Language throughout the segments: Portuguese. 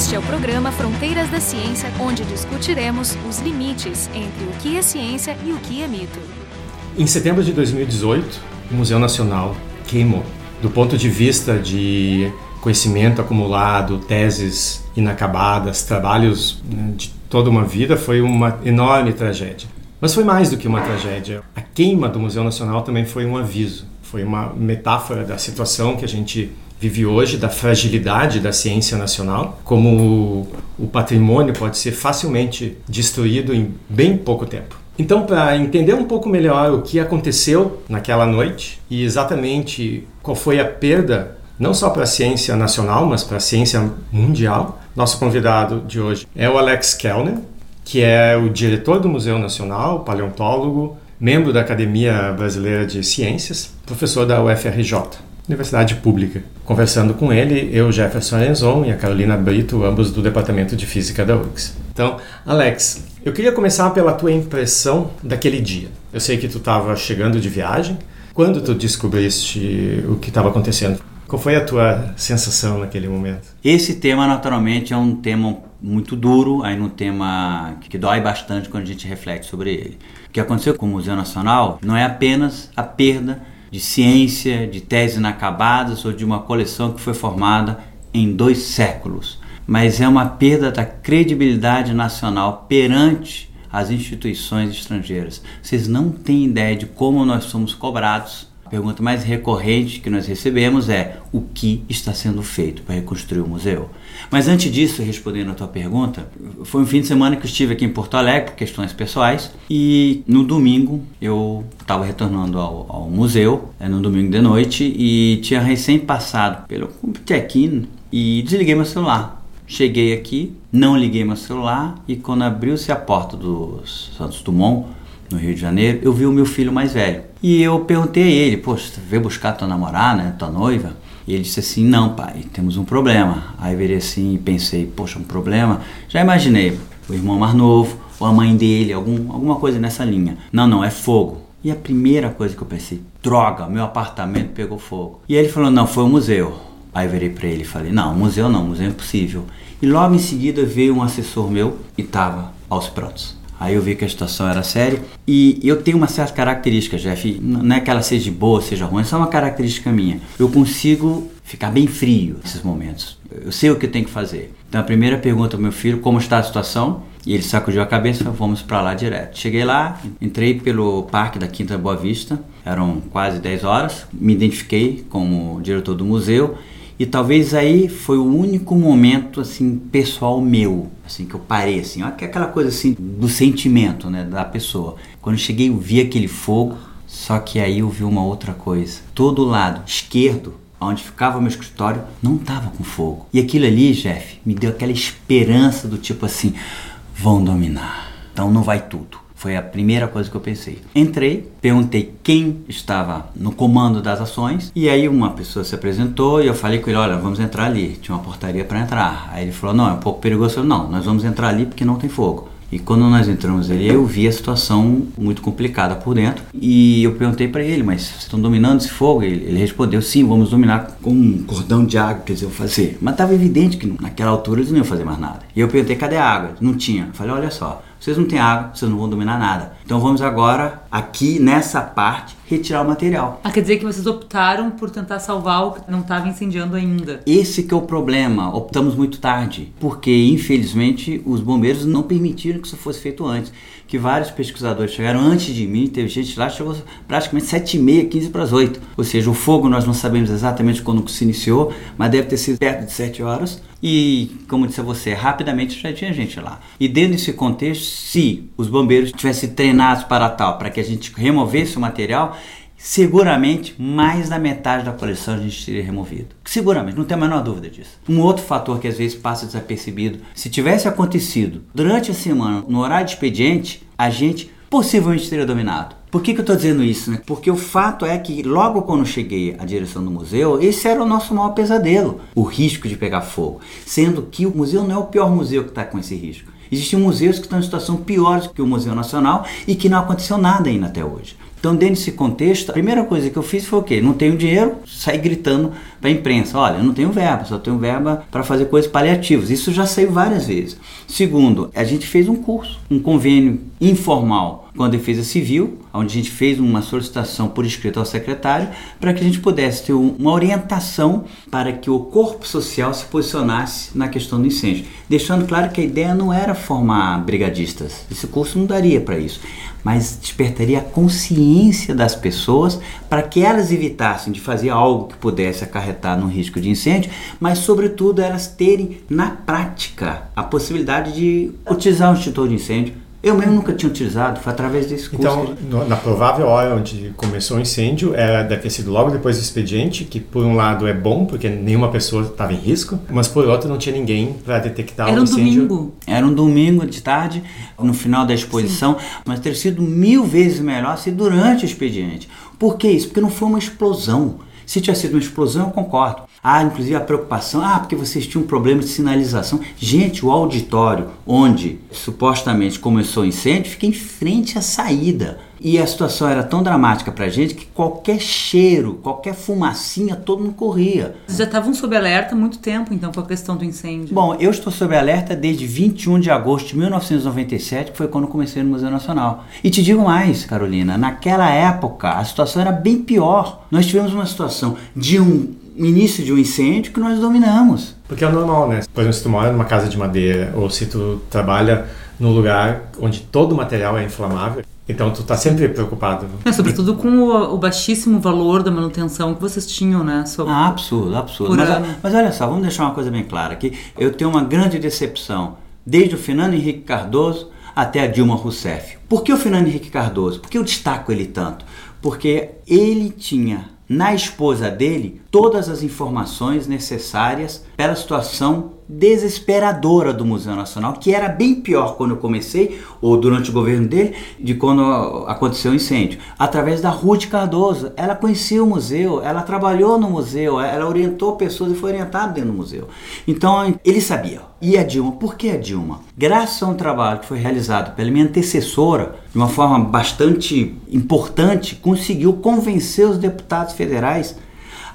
Este é o programa Fronteiras da Ciência, onde discutiremos os limites entre o que é ciência e o que é mito. Em setembro de 2018, o Museu Nacional queimou. Do ponto de vista de conhecimento acumulado, teses inacabadas, trabalhos né, de toda uma vida, foi uma enorme tragédia. Mas foi mais do que uma tragédia. A queima do Museu Nacional também foi um aviso, foi uma metáfora da situação que a gente vive hoje, da fragilidade da ciência nacional, como o patrimônio pode ser facilmente destruído em bem pouco tempo. Então, para entender um pouco melhor o que aconteceu naquela noite e exatamente qual foi a perda, não só para a ciência nacional, mas para a ciência mundial, nosso convidado de hoje é o Alex Kellner, que é o diretor do Museu Nacional, paleontólogo, membro da Academia Brasileira de Ciências, professor da UFRJ universidade pública. Conversando com ele, eu, Jefferson Arenzon e a Carolina Brito, ambos do Departamento de Física da UX. Então, Alex, eu queria começar pela tua impressão daquele dia. Eu sei que tu estava chegando de viagem. Quando tu descobriste o que estava acontecendo? Qual foi a tua sensação naquele momento? Esse tema, naturalmente, é um tema muito duro, aí um tema que dói bastante quando a gente reflete sobre ele. O que aconteceu com o Museu Nacional não é apenas a perda de ciência, de teses inacabadas ou de uma coleção que foi formada em dois séculos, mas é uma perda da credibilidade nacional perante as instituições estrangeiras. Vocês não têm ideia de como nós somos cobrados pergunta mais recorrente que nós recebemos é o que está sendo feito para reconstruir o museu. Mas antes disso, respondendo a tua pergunta, foi um fim de semana que eu estive aqui em Porto Alegre por questões pessoais e no domingo eu estava retornando ao, ao museu, é, no domingo de noite, e tinha recém passado pelo check-in e desliguei meu celular. Cheguei aqui, não liguei meu celular e quando abriu-se a porta do Santos Dumont, no Rio de Janeiro, eu vi o meu filho mais velho. E eu perguntei a ele, poxa, veio buscar tua namorada, né, tua noiva? E ele disse assim, não pai, temos um problema. Aí eu virei assim e pensei, poxa, um problema? Já imaginei, o irmão mais novo, ou a mãe dele, algum, alguma coisa nessa linha. Não, não, é fogo. E a primeira coisa que eu pensei, droga, meu apartamento pegou fogo. E ele falou, não, foi o museu. Aí eu virei para ele e falei, não, museu não, museu é impossível. E logo em seguida veio um assessor meu e estava aos prontos. Aí eu vi que a situação era séria. E eu tenho uma certa característica, Jeff. Não é que ela seja boa, seja ruim, é só uma característica minha. Eu consigo ficar bem frio nesses momentos. Eu sei o que eu tenho que fazer. Então a primeira pergunta ao meu filho, como está a situação? E ele sacudiu a cabeça vamos para lá direto. Cheguei lá, entrei pelo parque da Quinta Boa Vista, eram quase 10 horas, me identifiquei como diretor do museu e talvez aí foi o único momento assim pessoal meu, assim que eu parei assim, aquela coisa assim do sentimento, né, da pessoa. Quando eu cheguei, eu vi aquele fogo, só que aí eu vi uma outra coisa. Todo lado esquerdo, onde ficava o meu escritório, não estava com fogo. E aquilo ali, Jeff, me deu aquela esperança do tipo assim, vão dominar. Então não vai tudo. Foi a primeira coisa que eu pensei. Entrei, perguntei quem estava no comando das ações e aí uma pessoa se apresentou e eu falei com ele, olha, vamos entrar ali. Tinha uma portaria para entrar. Aí ele falou, não, é um pouco perigoso. Eu, não, nós vamos entrar ali porque não tem fogo. E quando nós entramos ali, eu vi a situação muito complicada por dentro. E eu perguntei para ele, mas estão dominando esse fogo? Ele, ele, respondeu, sim, vamos dominar com um cordão de água que eles iam fazer. Mas estava evidente que naquela altura eles não iam fazer mais nada. E eu perguntei, cadê a água? Não tinha. Eu falei, olha só, vocês não têm água, vocês não vão dominar nada. Então vamos agora, aqui nessa parte, retirar o material. Ah, quer dizer que vocês optaram por tentar salvar o que não estava incendiando ainda. Esse que é o problema. Optamos muito tarde, porque infelizmente os bombeiros não permitiram que isso fosse feito antes. Que vários pesquisadores chegaram antes de mim, teve gente lá que chegou praticamente 7 e meia, 15 para as 8. Ou seja, o fogo nós não sabemos exatamente quando se iniciou, mas deve ter sido perto de 7 horas. E, como disse a você, rapidamente já tinha gente lá. E dentro desse contexto, se os bombeiros tivessem treinados para tal, para que a gente removesse o material, seguramente mais da metade da coleção a gente teria removido. Seguramente, não tem a menor dúvida disso. Um outro fator que às vezes passa desapercebido, se tivesse acontecido durante a semana, no horário de expediente, a gente possivelmente teria dominado. Por que, que eu estou dizendo isso? Né? Porque o fato é que logo quando cheguei à direção do museu, esse era o nosso maior pesadelo, o risco de pegar fogo. Sendo que o museu não é o pior museu que está com esse risco. Existem museus que estão em situação pior que o Museu Nacional e que não aconteceu nada ainda até hoje. Então, dentro desse contexto, a primeira coisa que eu fiz foi o quê? Não tenho dinheiro, saí gritando para a imprensa: olha, eu não tenho verba, só tenho verba para fazer coisas paliativas. Isso já saiu várias vezes. Segundo, a gente fez um curso, um convênio informal com a Defesa Civil, onde a gente fez uma solicitação por escrito ao secretário para que a gente pudesse ter uma orientação para que o corpo social se posicionasse na questão do incêndio. Deixando claro que a ideia não era formar brigadistas, esse curso não daria para isso, mas despertaria a consciência das pessoas para que elas evitassem de fazer algo que pudesse acarretar no risco de incêndio, mas sobretudo elas terem na prática a possibilidade de utilizar um extintor de incêndio eu mesmo nunca tinha utilizado, foi através desse curso. Então, na provável hora onde começou o incêndio, era deve ter sido logo depois do expediente, que por um lado é bom, porque nenhuma pessoa estava em risco, mas por outro não tinha ninguém para detectar era o incêndio. Era um domingo. Era um domingo de tarde, no final da exposição, Sim. mas teria sido mil vezes melhor se durante o expediente. Por que isso? Porque não foi uma explosão. Se tivesse sido uma explosão, eu concordo. Há inclusive a preocupação, ah, porque vocês tinham um problema de sinalização. Gente, o auditório onde supostamente começou o incêndio fica em frente à saída. E a situação era tão dramática pra gente que qualquer cheiro, qualquer fumacinha, todo mundo corria. Vocês já estavam sob alerta há muito tempo, então, com a questão do incêndio? Bom, eu estou sob alerta desde 21 de agosto de 1997, que foi quando comecei no Museu Nacional. E te digo mais, Carolina, naquela época a situação era bem pior. Nós tivemos uma situação de um início de um incêndio que nós dominamos. Porque é normal, né? Por exemplo, se tu mora numa casa de madeira ou se tu trabalha num lugar onde todo o material é inflamável, então tu tá sempre preocupado. É, sobretudo com o, o, baixíssimo valor da manutenção que vocês tinham, né? Sobre... Ah, absurdo, absurdo. Mas, mas, olha só, vamos deixar uma coisa bem clara aqui. Eu tenho uma grande decepção desde o Fernando Henrique Cardoso até a Dilma Rousseff. Por que o Fernando Henrique Cardoso? Por que eu destaco ele tanto? Porque ele tinha na esposa dele todas as informações necessárias para a situação desesperadora do Museu Nacional, que era bem pior quando eu comecei, ou durante o governo dele, de quando aconteceu o incêndio. Através da Ruth Cardoso. Ela conhecia o museu, ela trabalhou no museu, ela orientou pessoas e foi orientada dentro do museu. Então, ele sabia. E a Dilma? Por que a Dilma? Graças a um trabalho que foi realizado pela minha antecessora, de uma forma bastante importante, conseguiu convencer os deputados federais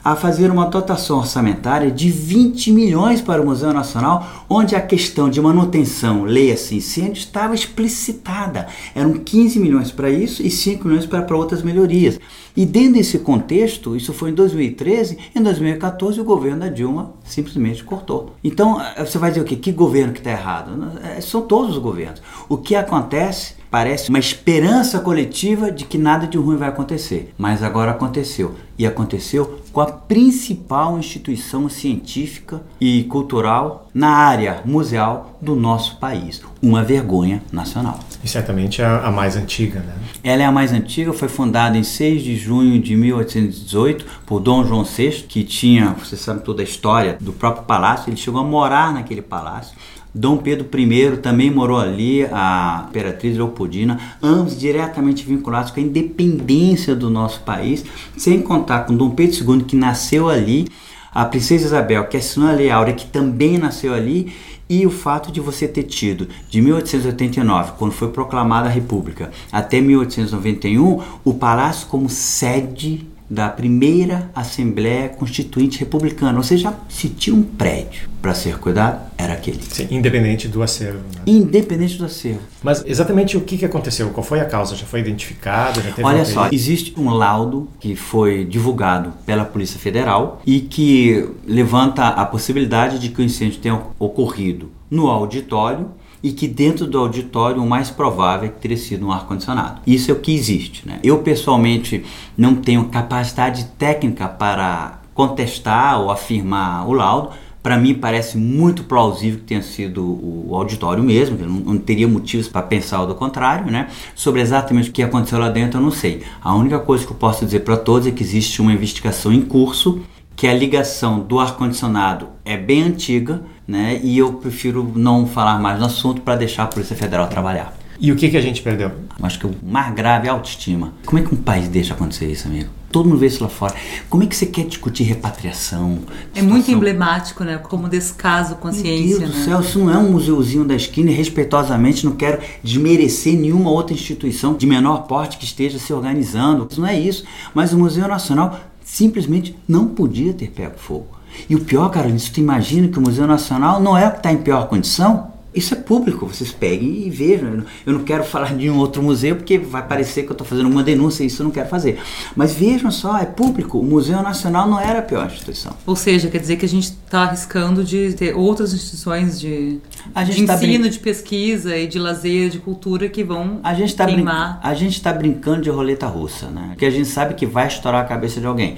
a fazer uma dotação orçamentária de 20 milhões para o Museu Nacional, onde a questão de manutenção, leia-se incêndio, estava explicitada. Eram 15 milhões para isso e 5 milhões para, para outras melhorias. E dentro desse contexto, isso foi em 2013, em 2014 o governo da Dilma simplesmente cortou. Então, eh, você vai dizer o quê? Que governo que está errado? Eh, são todos os governos. O que acontece parece uma esperança coletiva de que nada de ruim vai acontecer. Mas agora aconteceu. E aconteceu com a principal instituição científica e cultural na área museal do nosso país. Uma vergonha nacional. E certamente é a mais antiga, né? Ela é a mais antiga, foi fundada em 6 de junho de 1818 por Dom João VI, que tinha, você sabe toda a história do próprio palácio, ele chegou a morar naquele palácio. Dom Pedro I também morou ali, a Imperatriz Leopoldina, ambos diretamente vinculados com a independência do nosso país, sem contar com Dom Pedro II, que nasceu ali, a Princesa Isabel, que assinou a Lei Áurea, que também nasceu ali, e o fato de você ter tido de 1889, quando foi proclamada a República, até 1891, o palácio como sede da primeira Assembleia Constituinte Republicana, ou seja, se tinha um prédio para ser cuidado, era aquele. Sim, independente do acervo. Né? Independente do acervo. Mas exatamente o que, que aconteceu? Qual foi a causa? Já foi identificada? Olha só, existe um laudo que foi divulgado pela Polícia Federal e que levanta a possibilidade de que o incêndio tenha ocorrido no auditório e que dentro do auditório o mais provável é que teria sido um ar-condicionado. Isso é o que existe. Né? Eu pessoalmente não tenho capacidade técnica para contestar ou afirmar o laudo, para mim parece muito plausível que tenha sido o auditório mesmo, eu não, não teria motivos para pensar o do contrário, né? Sobre exatamente o que aconteceu lá dentro, eu não sei. A única coisa que eu posso dizer para todos é que existe uma investigação em curso, que a ligação do ar-condicionado é bem antiga, né? E eu prefiro não falar mais no assunto para deixar a Polícia Federal trabalhar. E o que, que a gente perdeu? Acho que o mais grave é a autoestima. Como é que um país deixa acontecer isso, amigo? Todo mundo vê isso lá fora. Como é que você quer discutir repatriação? É muito emblemático, né? Como descaso com a ciência, Meu Deus né? do céu, isso não é um museuzinho da esquina e respeitosamente não quero desmerecer nenhuma outra instituição de menor porte que esteja se organizando. Isso não é isso. Mas o Museu Nacional simplesmente não podia ter pego fogo. E o pior, cara, isso tu imagina que o Museu Nacional não é o que está em pior condição? Isso é público, vocês peguem e vejam. Eu não- quero falar de um outro museu porque vai parecer que eu estou fazendo uma denúncia e isso eu não quero fazer. Mas vejam só, é público. O Museu Nacional não era a pior instituição. Ou seja, quer dizer que a gente está arriscando de ter outras instituições de, de tá ensino, brin- de pesquisa e de lazer, de cultura que vão A gente está queimar. a gente tá brincando de roleta russa, né? Porque a gente sabe que vai estourar a cabeça de alguém.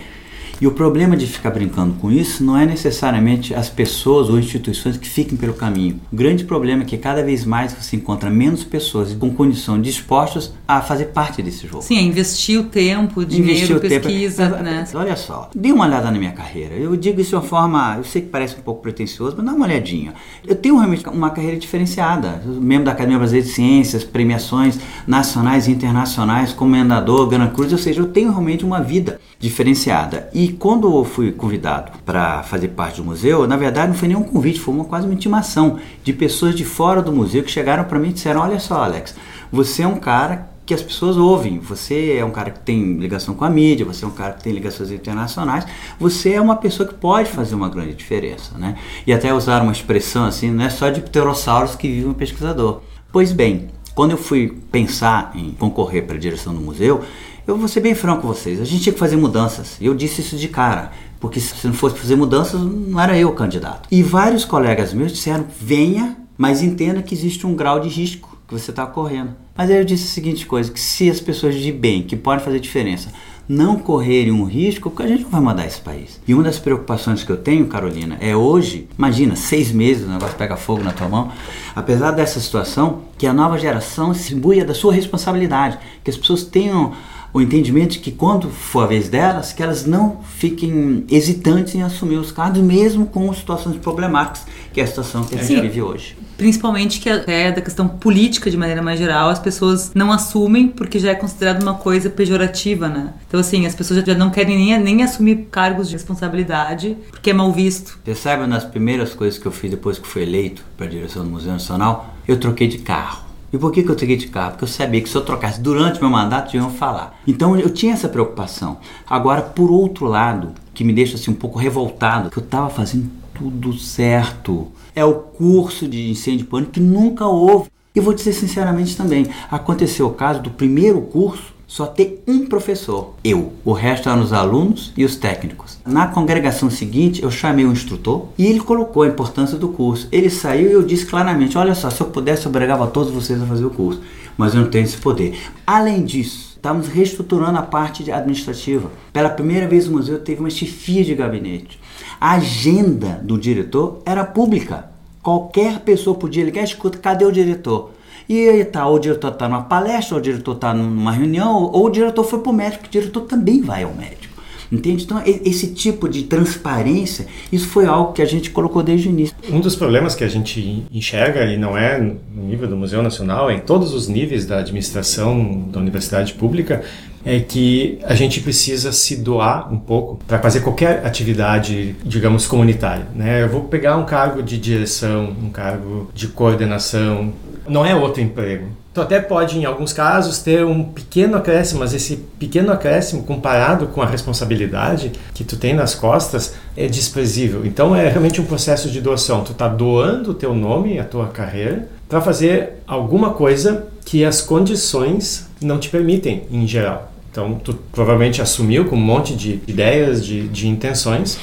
E o problema de ficar brincando com isso não é necessariamente as pessoas ou instituições que fiquem pelo caminho. O grande problema é que cada vez mais você encontra menos pessoas com condição dispostas a fazer parte desse jogo. Sim, é investir o tempo, dinheiro, Investir o tempo. pesquisa, Mas, né? Olha só, dê uma olhada na minha carreira. Eu digo isso de uma forma, eu sei que parece um pouco pretencioso, mas dá uma olhadinha. Eu tenho realmente uma carreira diferenciada. Membro da Academia Brasileira de Ciências, premiações nacionais e internacionais, comendador, Gran Cruz, ou seja, eu tenho realmente uma vida diferenciada. E quando eu fui convidado para fazer parte do museu, na verdade não foi nenhum convite, foi uma, quase uma intimação de pessoas de fora do museu que chegaram para mim e disseram: Olha só, Alex, você é um cara que as pessoas ouvem. Você é um cara que tem ligação com a mídia, você é um cara que tem ligações internacionais, você é uma pessoa que pode fazer uma grande diferença, né? E até usar uma expressão assim, não é só de pterossauros que vive um pesquisador. Pois bem, quando eu fui pensar em concorrer para a direção do museu, eu vou ser bem franco com vocês, a gente tinha que fazer mudanças. Eu disse isso de cara, porque se não fosse fazer mudanças, não era eu o candidato. E vários colegas meus disseram: venha, mas entenda que existe um grau de risco que você está correndo. Mas aí eu disse a seguinte coisa, que se as pessoas de bem, que podem fazer diferença, não correrem um risco, a gente não vai mandar esse país. E uma das preocupações que eu tenho, Carolina, é hoje, imagina, seis meses o negócio pega fogo na tua mão, apesar dessa situação, que a nova geração se imbuia da sua responsabilidade, que as pessoas tenham o entendimento de que quando for a vez delas, que elas não fiquem hesitantes em assumir os cargos, mesmo com situações problemáticas, que é a situação que a gente Sim. vive hoje. Principalmente que até da questão política de maneira mais geral, as pessoas não assumem porque já é considerado uma coisa pejorativa, né? Então assim, as pessoas já não querem nem, nem assumir cargos de responsabilidade porque é mal visto. Você sabe das primeiras coisas que eu fiz depois que fui eleito para a direção do Museu Nacional? Eu troquei de carro. E por que, que eu troquei de carro? Porque eu sabia que se eu trocasse durante meu mandato, iam falar. Então eu tinha essa preocupação. Agora, por outro lado, que me deixa assim um pouco revoltado, que eu estava fazendo tudo certo. É o curso de incêndio de pânico que nunca houve. E vou dizer sinceramente também, aconteceu o caso do primeiro curso só ter um professor, eu. O resto eram os alunos e os técnicos. Na congregação seguinte, eu chamei o instrutor e ele colocou a importância do curso. Ele saiu e eu disse claramente: Olha só, se eu pudesse, eu obrigava todos vocês a fazer o curso, mas eu não tenho esse poder. Além disso, estamos reestruturando a parte administrativa. Pela primeira vez, o museu teve uma chefia de gabinete. A agenda do diretor era pública. Qualquer pessoa podia ligar, escuta, cadê o diretor? E aí tá, ou o diretor está numa palestra, ou o diretor está numa reunião, ou, o diretor foi para o médico, o diretor também vai ao médico. Entende? Então, esse tipo de transparência, isso foi algo que a gente colocou desde o início. Um dos problemas que a gente enxerga, e não é no nível do Museu Nacional, é em todos os níveis da administração da universidade pública, é que a gente precisa se doar um pouco para fazer qualquer atividade, digamos, comunitária. Né? Eu vou pegar um cargo de direção, um cargo de coordenação, não é outro emprego. Tu até pode, em alguns casos, ter um pequeno acréscimo, mas esse pequeno acréscimo, comparado com a responsabilidade que tu tem nas costas, é desprezível. Então é realmente um processo de doação. Tu está doando o teu nome, a tua carreira, para fazer alguma coisa que as condições não te permitem, em geral. Então tu provavelmente assumiu com um monte de ideias, de, de intenções,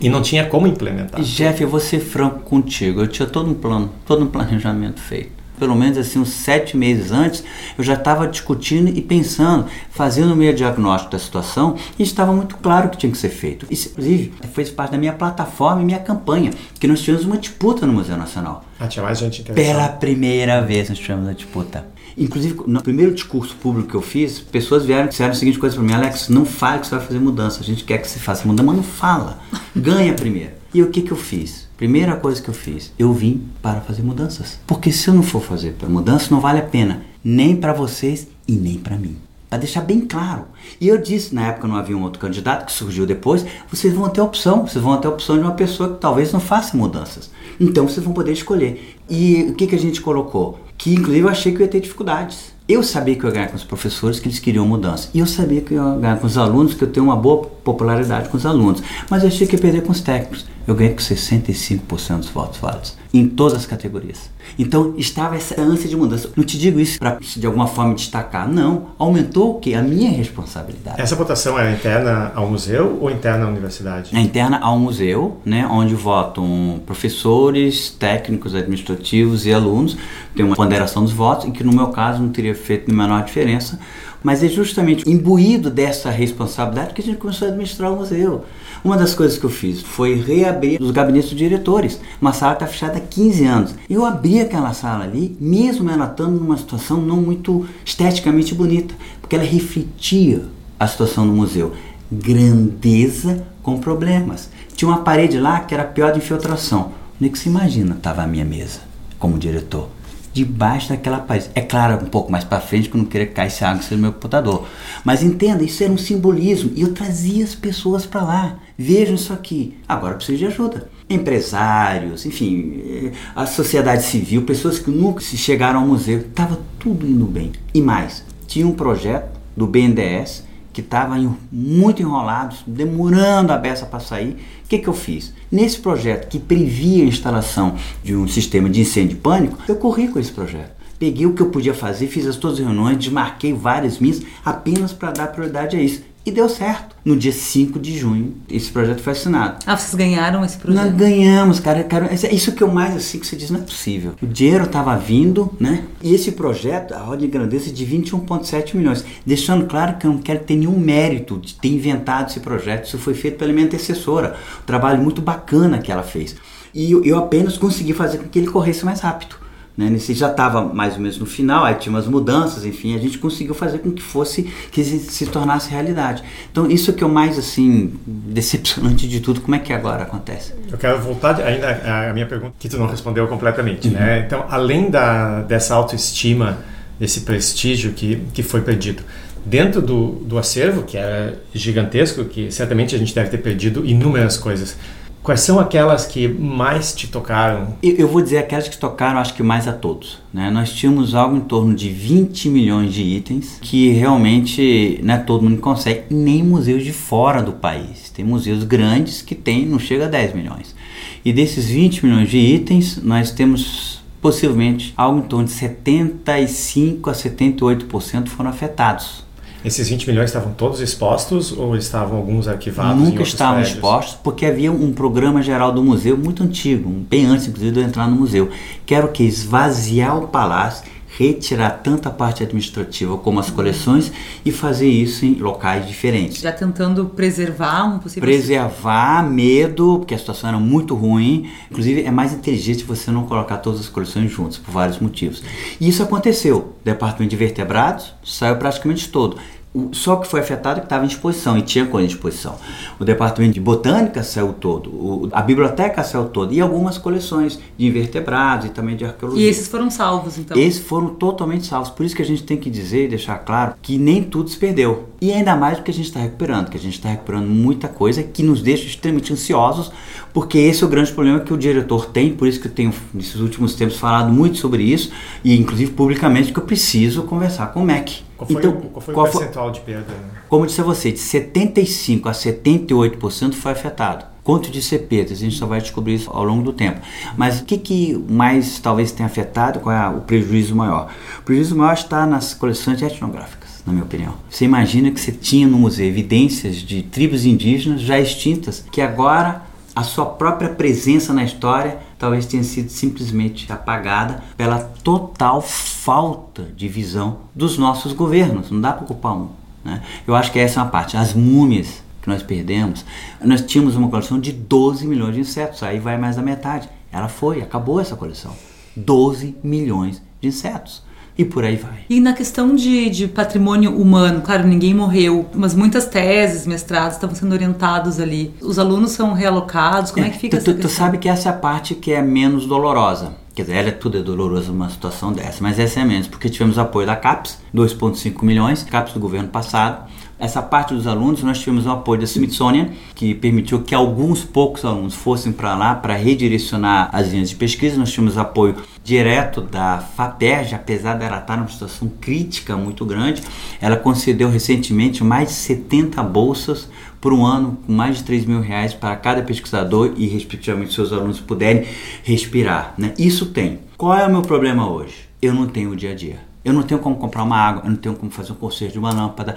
e não tinha como implementar. Jeff, eu vou ser franco contigo. Eu tinha todo um plano, todo um planejamento feito. Pelo menos assim, uns sete meses antes, eu já estava discutindo e pensando, fazendo o meu diagnóstico da situação e estava muito claro que tinha que ser feito. Isso, inclusive, fez parte da minha plataforma e minha campanha, que nós tivemos uma disputa no Museu Nacional. Ah, tinha mais gente. Pela primeira vez nós tivemos a disputa. Inclusive, no primeiro discurso público que eu fiz, pessoas vieram e disseram a seguinte coisa para mim: Alex, não fale que você vai fazer mudança. A gente quer que você faça mudança, mas não fala. Ganha primeiro. E o que, que eu fiz? Primeira coisa que eu fiz, eu vim para fazer mudanças. Porque se eu não for fazer para mudança, não vale a pena. nem para vocês e nem para mim. Para deixar bem claro. E eu disse, na época não havia um outro candidato que surgiu depois, vocês vão ter opção, vocês vão ter opção de uma pessoa que talvez não faça mudanças. Então vocês vão poder escolher. E o que, que a gente colocou? Que inclusive eu achei que eu ia ter dificuldades. Eu sabia que eu ia ganhar com os professores, que eles queriam mudança. E eu sabia que eu ia ganhar com os alunos, que eu tenho uma boa popularidade com os alunos. Mas eu achei que ia perder com os técnicos. Eu ganhei com 65% dos votos válidos, em todas as categorias. Então estava essa ânsia de mudança. Não te digo isso para de alguma forma destacar, não. Aumentou o que? A minha responsabilidade. Essa votação é interna ao museu ou interna à universidade? É interna ao museu, né, onde votam professores, técnicos administrativos e alunos. Tem uma ponderação dos votos, e que no meu caso não teria feito menor diferença. Mas é justamente imbuído dessa responsabilidade que a gente começou a administrar o museu. Uma das coisas que eu fiz foi reabrir os gabinetes dos diretores. Uma sala está fechada há 15 anos. Eu abri aquela sala ali, mesmo ela estando numa situação não muito esteticamente bonita, porque ela refletia a situação do museu. Grandeza com problemas. Tinha uma parede lá que era pior de infiltração. Onde é que você imagina estava a minha mesa como diretor? Debaixo daquela parede. É claro, um pouco mais para frente, que eu não queria que caísse água no meu computador. Mas entenda, isso era um simbolismo. E eu trazia as pessoas para lá. Vejam isso aqui. Agora preciso de ajuda. Empresários, enfim, eh, a sociedade civil, pessoas que nunca se chegaram ao museu. Estava tudo indo bem. E mais, tinha um projeto do BNDES que estava muito enrolado, demorando a beça para sair. O que, que eu fiz? Nesse projeto que previa a instalação de um sistema de incêndio e pânico, eu corri com esse projeto. Peguei o que eu podia fazer, fiz as todas as reuniões, desmarquei várias minhas apenas para dar prioridade a isso. E deu certo. No dia 5 de junho, esse projeto foi assinado. Ah, vocês ganharam esse projeto? Nós ganhamos, cara. cara é isso que eu mais assim que você diz, não é possível. O dinheiro estava vindo, né? E esse projeto, a roda de grandeza é de 21,7 milhões. Deixando claro que eu não quero ter nenhum mérito de ter inventado esse projeto. Isso foi feito pela minha antecessora. Um trabalho muito bacana que ela fez. E eu, eu apenas consegui fazer com que ele corresse mais rápido. Né? Nesse já estava mais ou menos no final, aí tinha umas mudanças, enfim, a gente conseguiu fazer com que fosse, que se, se tornasse realidade. Então isso é que é o mais assim decepcionante de tudo. Como é que agora acontece? Eu quero voltar ainda à minha pergunta que tu não respondeu completamente, né? uhum. né? Então além da dessa autoestima, desse prestígio que que foi perdido, dentro do, do acervo que é gigantesco, que certamente a gente deve ter perdido inúmeras coisas. Quais são aquelas que mais te tocaram? Eu, eu, vou dizer aquelas que tocaram, acho que mais a todos. Né? Nós tínhamos algo em torno de 20 milhões de itens que realmente né, todo mundo consegue, nem museus de fora do país. Tem museus grandes que tem, não chega a 10 milhões. E desses 20 milhões de itens, nós temos possivelmente algo em torno de 75 a 78% foram afetados esses 20 milhões estavam todos expostos ou estavam alguns arquivados? Nunca estavam prédios? expostos, porque havia um programa geral do museu muito antigo, bem antes inclusive de eu entrar no museu, que era o que? Esvaziar o palácio, retirar tanto a parte administrativa como as coleções e fazer isso em locais diferentes. Já tentando preservar um possível... Preservar medo, porque a situação era muito ruim. Inclusive, é mais inteligente você não colocar todas as coleções juntas, por vários motivos. E isso aconteceu. O departamento de vertebrados saiu praticamente todo só que foi afetado que estava em exposição e tinha coisa em exposição. O departamento de botânica saiu todo, o, a biblioteca saiu toda e algumas coleções de invertebrados e também de arqueologia. E esses foram salvos então? Esses foram totalmente salvos. Por isso que a gente tem que dizer e deixar claro que nem tudo se perdeu. E ainda mais porque a gente está recuperando, que a gente está recuperando muita coisa que nos deixa extremamente ansiosos, porque esse é o grande problema que o diretor tem. Por isso que eu tenho nesses últimos tempos falado muito sobre isso e inclusive publicamente que eu preciso conversar com o MEC qual foi, então, o, qual foi qual o percentual foi, de perda? Como eu disse a você, de 75% a 78% foi afetado. Quanto de ser perdas? A gente só vai descobrir isso ao longo do tempo. Mas o que, que mais talvez tenha afetado? Qual é o prejuízo maior? O prejuízo maior está nas coleções etnográficas, na minha opinião. Você imagina que você tinha no museu evidências de tribos indígenas já extintas, que agora a sua própria presença na história talvez tenha sido simplesmente apagada pela total falta de visão dos nossos governos. Não dá para culpar um. Né? Eu acho que essa é uma parte. As múmias que nós perdemos, nós tínhamos uma coleção de 12 milhões de insetos, aí vai mais da metade. Ela foi, acabou essa coleção. 12 milhões de insetos e por aí vai. E na questão de, de patrimônio humano, claro, ninguém morreu, mas muitas teses, mestrados estavam sendo orientados ali. Os alunos são realocados, como é, é que fica tu, essa tu, tu sabe que essa é a parte que é menos dolorosa Quer dizer, é tudo é doloroso uma situação dessa, mas essa é menos, porque tivemos apoio da CAPES, 2,5 milhões, CAPES do governo passado, essa parte dos alunos, nós tivemos o apoio da Smithsonian, que permitiu que alguns poucos alunos fossem para lá para redirecionar as linhas de pesquisa. Nós tivemos apoio direto da FAPERJ, apesar dela estar numa situação crítica muito grande. Ela concedeu recentemente mais de 70 bolsas por um ano, com mais de 3 mil reais para cada pesquisador e, respectivamente, seus alunos puderem respirar. Né? Isso tem. Qual é o meu problema hoje? Eu não tenho o dia a dia. Eu não tenho como comprar uma água, eu não tenho como fazer um conserto de uma lâmpada,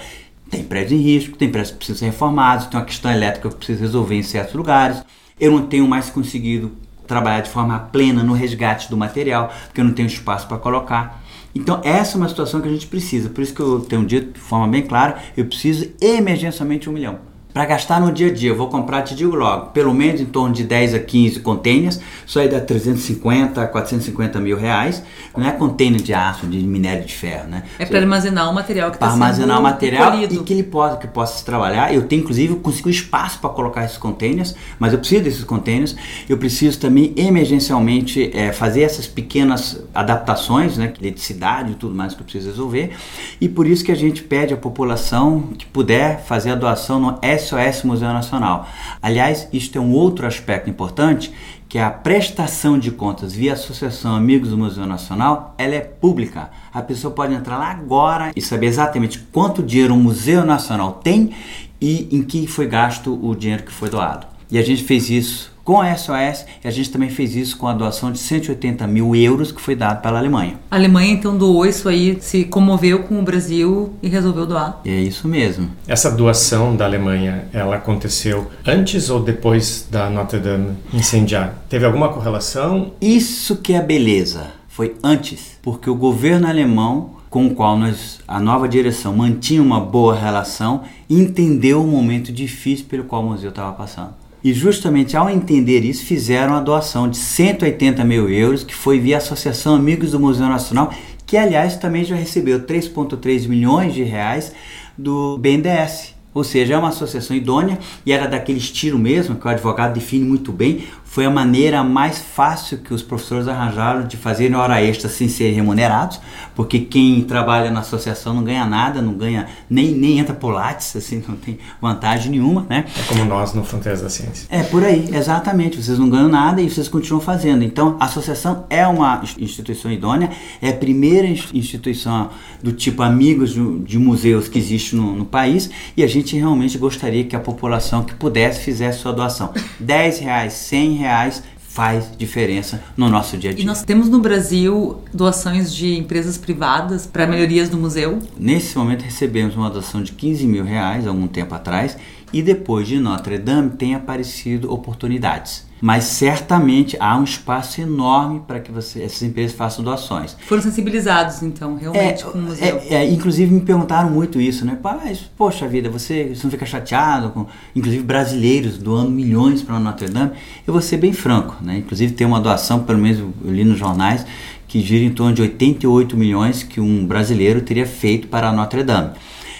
tem prédios em risco, tem prédios que precisam ser reformados, tem uma questão elétrica que eu preciso resolver em certos lugares. Eu não tenho mais conseguido trabalhar de forma plena no resgate do material, porque eu não tenho espaço para colocar. Então, essa é uma situação que a gente precisa. Por isso que eu tenho dito de forma bem clara, eu preciso emergencialmente um milhão. Para gastar no dia a dia, eu vou comprar, te digo logo, pelo menos em torno de 10 a 15 containers, isso aí dá 350 a 450 mil reais. Não é container de aço, de minério de ferro, né? É para armazenar o material que está sendo Para armazenar o material e que ele possa, que possa se trabalhar. Eu tenho, inclusive, consigo espaço para colocar esses containers, mas eu preciso desses containers. Eu preciso também, emergencialmente, é, fazer essas pequenas adaptações, né? Eletricidade e tudo mais que eu preciso resolver. E por isso que a gente pede à população que puder fazer a doação no S SOS Museu Nacional. Aliás, isto é um outro aspecto importante, que a prestação de contas via Associação Amigos do Museu Nacional, ela é pública. A pessoa pode entrar lá agora e saber exatamente quanto dinheiro o Museu Nacional tem e em que foi gasto o dinheiro que foi doado. E a gente fez isso com a SOS, e a gente também fez isso com a doação de 180 mil euros que foi dado pela Alemanha. A Alemanha então doou isso aí, se comoveu com o Brasil e resolveu doar. É isso mesmo. Essa doação da Alemanha, ela aconteceu antes ou depois da Notre Dame incendiar? Teve alguma correlação? Isso que é a beleza. Foi antes, porque o governo alemão com o qual nós, a nova direção mantinha uma boa relação, entendeu o momento difícil pelo qual o museu estava passando. E justamente ao entender isso, fizeram a doação de 180 mil euros, que foi via Associação Amigos do Museu Nacional, que aliás também já recebeu 3,3 milhões de reais do BNDES. Ou seja, é uma associação idônea e era daquele estilo mesmo, que o advogado define muito bem, foi a maneira mais fácil que os professores arranjaram de fazerem hora extra sem serem remunerados, porque quem trabalha na associação não ganha nada, não ganha nem, nem entra por Lattes, assim, não tem vantagem nenhuma, né? É como nós no Fronteiras da Ciência. É por aí, exatamente. Vocês não ganham nada e vocês continuam fazendo. Então, a associação é uma instituição idônea, é a primeira instituição do tipo amigos de, de museus que existe no, no país e a gente realmente gostaria que a população que pudesse fizesse sua doação. 10 reais, 100 reais reais faz diferença no nosso dia a dia. E nós temos no Brasil doações de empresas privadas para melhorias do museu? Nesse momento recebemos uma doação de 15 mil reais, algum tempo atrás, e depois de Notre Dame tem aparecido oportunidades mas certamente há um espaço enorme para que você, essas empresas façam doações. Foram sensibilizados, então, realmente, é, com o museu. É, é, inclusive, me perguntaram muito isso, né? Mas, poxa vida, você, você não fica chateado com, inclusive, brasileiros doando milhões para Notre Dame? Eu vou ser bem franco, né? Inclusive, tem uma doação, pelo menos eu li nos jornais, que gira em torno de 88 milhões que um brasileiro teria feito para a Notre Dame.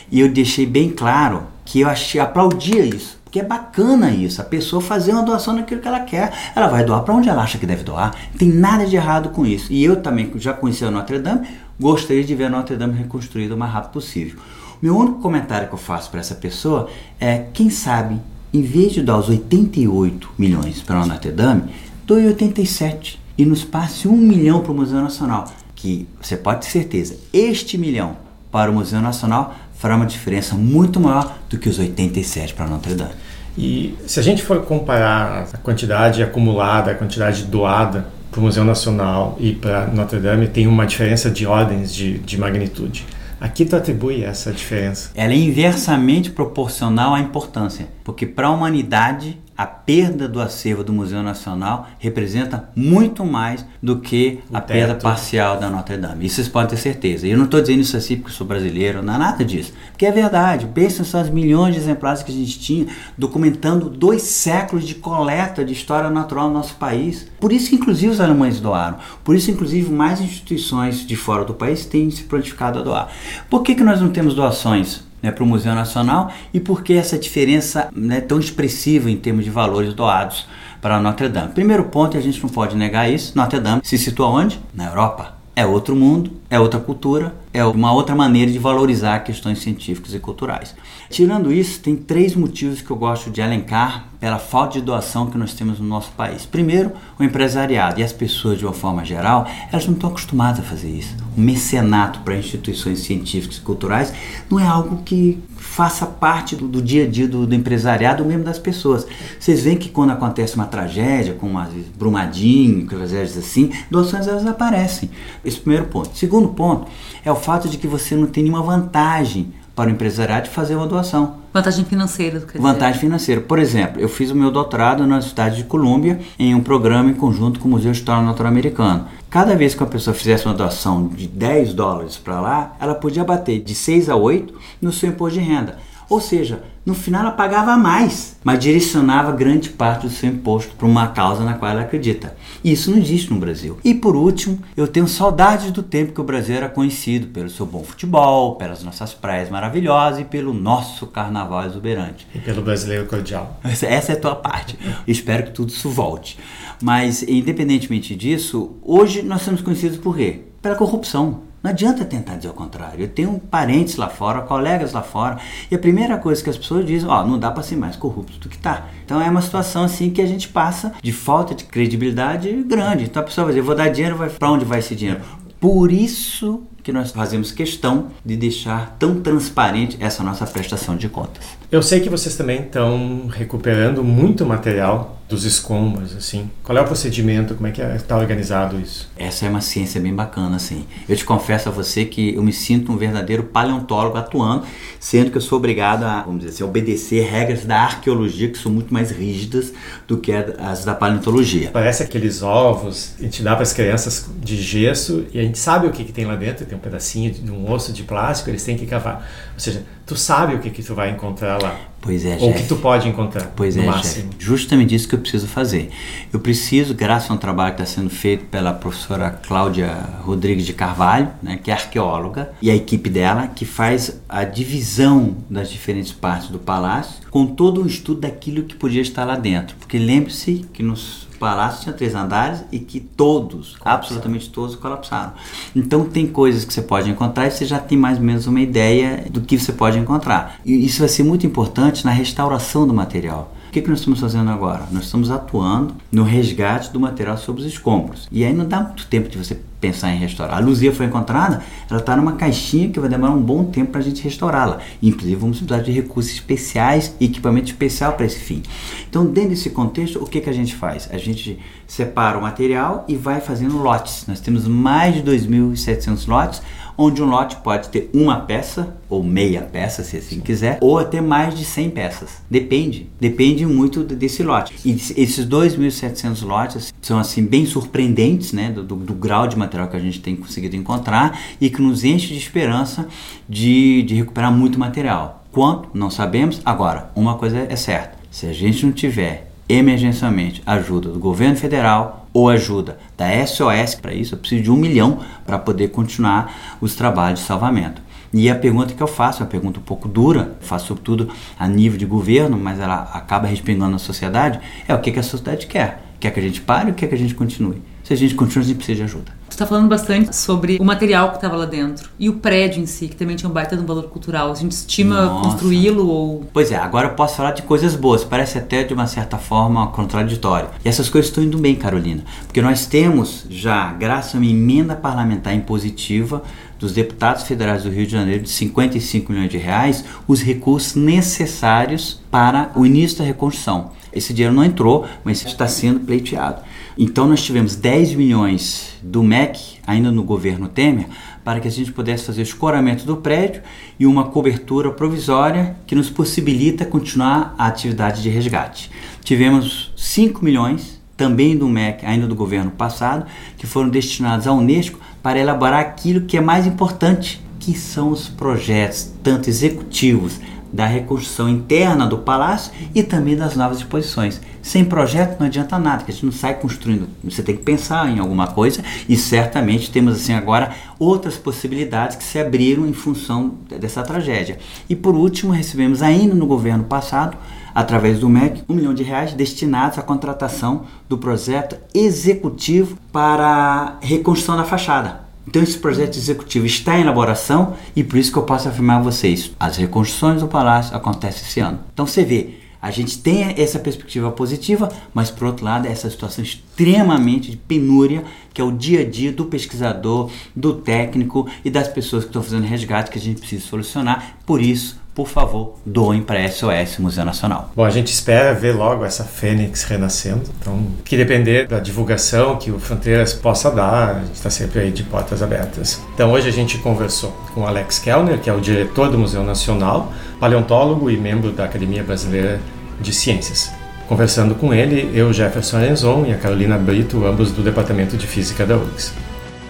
E eu deixei bem claro que eu achei, aplaudia isso que é bacana isso, a pessoa fazer uma doação naquilo que ela quer. Ela vai doar para onde ela acha que deve doar. Não tem nada de errado com isso. E eu também já conheci a Notre Dame, gostaria de ver a Notre Dame reconstruída o mais rápido possível. Meu único comentário que eu faço para essa pessoa é: quem sabe, em vez de dar os 88 milhões para a Notre Dame, doe 87 e nos passe um milhão para o Museu Nacional. Que você pode ter certeza, este milhão para o Museu Nacional fará uma diferença muito maior do que os 87 para Notre Dame. E se a gente for comparar a quantidade acumulada, a quantidade doada para o Museu Nacional e para Notre Dame, tem uma diferença de ordens de, de magnitude. A que tu atribui essa diferença? Ela é inversamente proporcional à importância, porque para a humanidade a perda do acervo do Museu Nacional representa muito mais do que o a teto. perda parcial da Notre Dame. Isso vocês podem ter certeza. E eu não estou dizendo isso assim porque eu sou brasileiro, não é nada disso. Porque é verdade. Pensem só as milhões de exemplares que a gente tinha documentando dois séculos de coleta de história natural no nosso país. Por isso que, inclusive, os alemães doaram. Por isso, inclusive, mais instituições de fora do país têm se prontificado a doar. Por que, que nós não temos doações né, para o Museu Nacional e por que essa diferença é né, tão expressiva em termos de valores doados para Notre Dame. Primeiro ponto, e a gente não pode negar isso, Notre Dame se situa onde? Na Europa. É outro mundo, é outra cultura, é uma outra maneira de valorizar questões científicas e culturais. Tirando isso, tem três motivos que eu gosto de elencar pela falta de doação que nós temos no nosso país. Primeiro, o empresariado e as pessoas de uma forma geral, elas não estão acostumadas a fazer isso. O mecenato para instituições científicas e culturais não é algo que faça parte do, do dia a dia do, do, empresariado ou mesmo das pessoas. Vocês veem que quando acontece uma tragédia, como uma Brumadinho, tragédias assim, doações elas aparecem. Esse é primeiro ponto. Segundo ponto é o fato de que você não tem nenhuma vantagem para o empresariado fazer uma doação. Vantagem financeira, quer Vantagem financeira. Por exemplo, eu fiz o meu doutorado na Universidade de Colômbia em um programa em conjunto com o Museu de História Natural Americano. Cada vez que uma pessoa fizesse uma doação de 10 dólares para lá, ela podia bater de 6 a 8 no seu imposto de renda. Ou seja, no final ela pagava mais, mas direcionava grande parte do seu imposto para uma causa na qual ela acredita. E isso não existe no Brasil. E por último, eu tenho saudades do tempo que o Brasil era conhecido pelo seu bom futebol, pelas nossas praias maravilhosas e pelo nosso carnaval exuberante. E pelo brasileiro cordial. Essa, essa é a tua parte. Espero que tudo isso volte. Mas, independentemente disso, hoje nós somos conhecidos por quê? Pela corrupção. Não adianta tentar dizer o contrário. Eu tenho parentes lá fora, colegas lá fora, e a primeira coisa que as pessoas dizem, ó, oh, não dá para ser mais corrupto do que tá. Então é uma situação assim que a gente passa de falta de credibilidade grande. Então a pessoa vai dizer, vou dar dinheiro, vai para onde vai esse dinheiro? Por isso que nós fazemos questão de deixar tão transparente essa nossa prestação de contas. Eu sei que vocês também estão recuperando muito material dos escombros, assim. Qual é o procedimento? Como é que está organizado isso? Essa é uma ciência bem bacana, assim. Eu te confesso a você que eu me sinto um verdadeiro paleontólogo atuando, sendo que eu sou obrigado a, vamos dizer assim, obedecer regras da arqueologia que são muito mais rígidas do que as da paleontologia. Parece aqueles ovos, a gente dá para as crianças de gesso e a gente sabe o que, que tem lá dentro, tem um pedacinho de um osso de plástico, eles têm que cavar. Ou seja, tu sabe o que, que tu vai encontrar lá. Pois é, Ou o que tu pode encontrar, pois é, máximo. Jeff. Justamente isso que eu preciso fazer. Eu preciso, graças a um trabalho que está sendo feito pela professora Cláudia Rodrigues de Carvalho, né, que é arqueóloga, e a equipe dela, que faz a divisão das diferentes partes do palácio, com todo o estudo daquilo que podia estar lá dentro. Porque lembre-se que nos palácio tinha três andares e que todos, colapsaram. absolutamente todos, colapsaram. Então tem coisas que você pode encontrar e você já tem mais ou menos uma ideia do que você pode encontrar. E isso vai ser muito importante na restauração do material. Que, que nós estamos fazendo agora? Nós estamos atuando no resgate do material sobre os escombros. E aí não dá muito tempo de você pensar em restaurar. A Luzia foi encontrada, ela está numa caixinha que vai demorar um bom tempo para a gente restaurá-la. Inclusive, vamos precisar de recursos especiais e equipamento especial para esse fim. Então, dentro desse contexto, o que, que a gente faz? A gente separa o material e vai fazendo lotes. Nós temos mais de 2.700 lotes, onde um lote pode ter uma peça ou meia peça, se assim quiser, ou até mais de 100 peças. Depende, depende muito desse lote. E esses 2.700 lotes são assim bem surpreendentes, né, do, do, grau de material que a gente tem conseguido encontrar e que nos enche de esperança de, de recuperar muito material. Quanto? Não sabemos. Agora, uma coisa é certa: se a gente não tiver emergencialmente ajuda do governo federal ou ajuda da SOS para isso, eu preciso de um milhão para poder continuar os trabalhos de salvamento. E a pergunta que eu faço, é uma pergunta um pouco dura, faço sobretudo a nível de governo, mas ela acaba respingando na sociedade, é o que, que a sociedade quer. Quer que a gente pare ou quer que a gente continue? Se a gente continua, a gente precisa de ajuda. Você está falando bastante sobre o material que estava lá dentro e o prédio em si, que também tinha um baita de um valor cultural. A gente estima construí-lo ou. Pois é, agora eu posso falar de coisas boas. Parece até de uma certa forma contraditório. E essas coisas estão indo bem, Carolina. Porque nós temos já, graças a uma emenda parlamentar impositiva, dos deputados federais do Rio de Janeiro de 55 milhões de reais os recursos necessários para o início da reconstrução. Esse dinheiro não entrou, mas está sendo pleiteado. Então nós tivemos 10 milhões do MEC, ainda no governo Temer, para que a gente pudesse fazer o escoramento do prédio e uma cobertura provisória que nos possibilita continuar a atividade de resgate. Tivemos 5 milhões, também do MEC, ainda do governo passado, que foram destinados à Unesco para elaborar aquilo que é mais importante, que são os projetos, tanto executivos da reconstrução interna do palácio e também das novas disposições. Sem projeto não adianta nada, que a gente não sai construindo. Você tem que pensar em alguma coisa e certamente temos assim agora outras possibilidades que se abriram em função dessa tragédia. E por último, recebemos ainda no governo passado através do MEC, um milhão de reais destinados à contratação do projeto executivo para reconstrução da fachada. Então esse projeto executivo está em elaboração e por isso que eu posso afirmar a vocês, as reconstruções do palácio acontecem esse ano. Então você vê, a gente tem essa perspectiva positiva, mas por outro lado essa situação extremamente de penúria que é o dia a dia do pesquisador, do técnico e das pessoas que estão fazendo resgate que a gente precisa solucionar. Por isso por favor, doem para SOS Museu Nacional. Bom, a gente espera ver logo essa fênix renascendo. Então, que depender da divulgação que o Fronteiras possa dar, a gente está sempre aí de portas abertas. Então, hoje a gente conversou com Alex Kellner, que é o diretor do Museu Nacional, paleontólogo e membro da Academia Brasileira de Ciências. Conversando com ele, eu, Jefferson Arenzon e a Carolina Brito, ambos do Departamento de Física da URGS.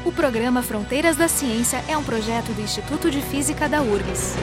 O programa Fronteiras da Ciência é um projeto do Instituto de Física da URGS.